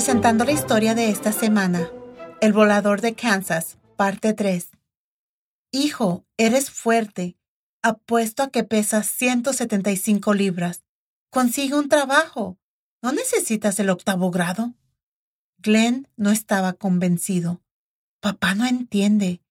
presentando la historia de esta semana. El volador de Kansas, parte 3. Hijo, eres fuerte. Apuesto a que pesas 175 libras. Consigue un trabajo. ¿No necesitas el octavo grado? Glenn no estaba convencido. Papá no entiende.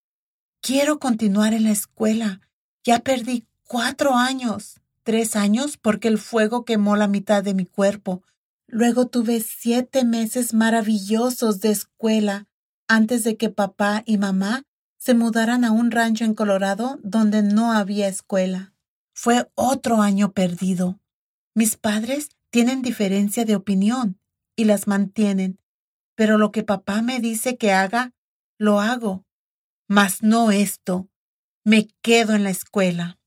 Quiero continuar en la escuela. Ya perdí cuatro años. Tres años porque el fuego quemó la mitad de mi cuerpo. Luego tuve siete meses maravillosos de escuela antes de que papá y mamá se mudaran a un rancho en Colorado donde no había escuela. Fue otro año perdido. Mis padres tienen diferencia de opinión y las mantienen, pero lo que papá me dice que haga, lo hago. Mas no esto. Me quedo en la escuela.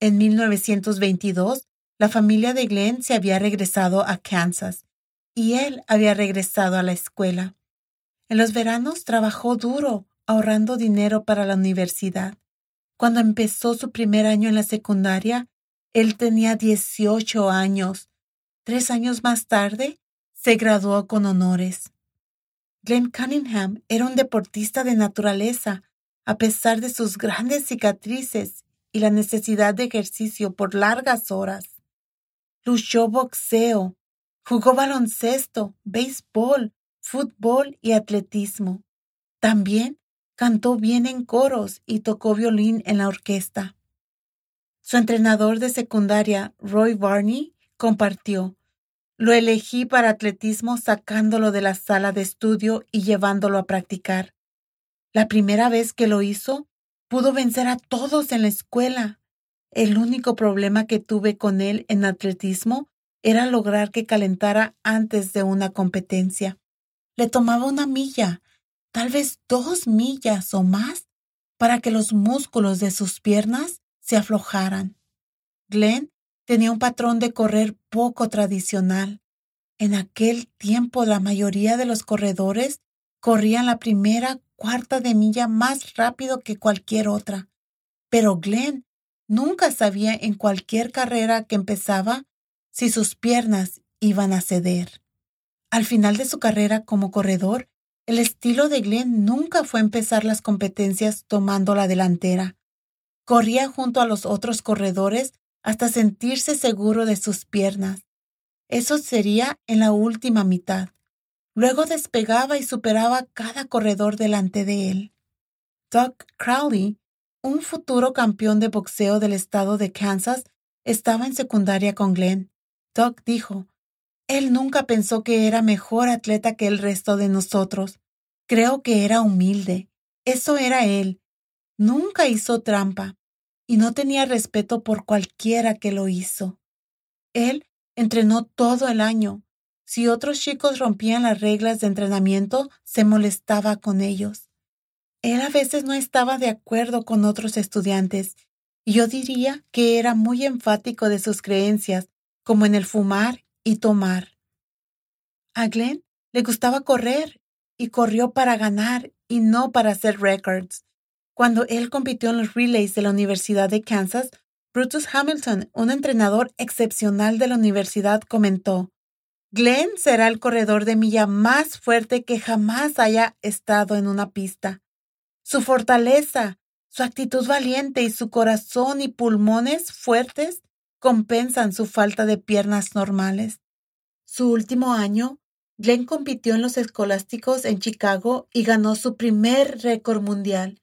En 1922, la familia de Glenn se había regresado a Kansas y él había regresado a la escuela. En los veranos trabajó duro, ahorrando dinero para la universidad. Cuando empezó su primer año en la secundaria, él tenía 18 años. Tres años más tarde, se graduó con honores. Glenn Cunningham era un deportista de naturaleza, a pesar de sus grandes cicatrices y la necesidad de ejercicio por largas horas. Luchó boxeo, jugó baloncesto, béisbol, fútbol y atletismo. También cantó bien en coros y tocó violín en la orquesta. Su entrenador de secundaria, Roy Barney, compartió, lo elegí para atletismo sacándolo de la sala de estudio y llevándolo a practicar. La primera vez que lo hizo, Pudo vencer a todos en la escuela. El único problema que tuve con él en atletismo era lograr que calentara antes de una competencia. Le tomaba una milla, tal vez dos millas o más, para que los músculos de sus piernas se aflojaran. Glenn tenía un patrón de correr poco tradicional. En aquel tiempo la mayoría de los corredores corrían la primera cuarta de milla más rápido que cualquier otra. Pero Glenn nunca sabía en cualquier carrera que empezaba si sus piernas iban a ceder. Al final de su carrera como corredor, el estilo de Glenn nunca fue empezar las competencias tomando la delantera. Corría junto a los otros corredores hasta sentirse seguro de sus piernas. Eso sería en la última mitad. Luego despegaba y superaba cada corredor delante de él. Doug Crowley, un futuro campeón de boxeo del estado de Kansas, estaba en secundaria con Glenn. Doug dijo, Él nunca pensó que era mejor atleta que el resto de nosotros. Creo que era humilde. Eso era él. Nunca hizo trampa y no tenía respeto por cualquiera que lo hizo. Él entrenó todo el año, si otros chicos rompían las reglas de entrenamiento, se molestaba con ellos. Él a veces no estaba de acuerdo con otros estudiantes, y yo diría que era muy enfático de sus creencias, como en el fumar y tomar. A Glenn le gustaba correr, y corrió para ganar y no para hacer records. Cuando él compitió en los relays de la Universidad de Kansas, Brutus Hamilton, un entrenador excepcional de la universidad, comentó, Glenn será el corredor de milla más fuerte que jamás haya estado en una pista. Su fortaleza, su actitud valiente y su corazón y pulmones fuertes compensan su falta de piernas normales. Su último año, Glenn compitió en los escolásticos en Chicago y ganó su primer récord mundial.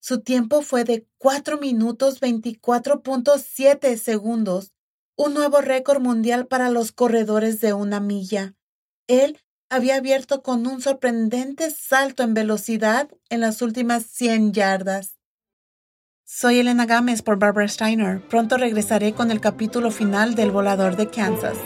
Su tiempo fue de 4 minutos 24.7 segundos, un nuevo récord mundial para los corredores de una milla. Él había abierto con un sorprendente salto en velocidad en las últimas 100 yardas. Soy Elena Gámez por Barbara Steiner. Pronto regresaré con el capítulo final del volador de Kansas.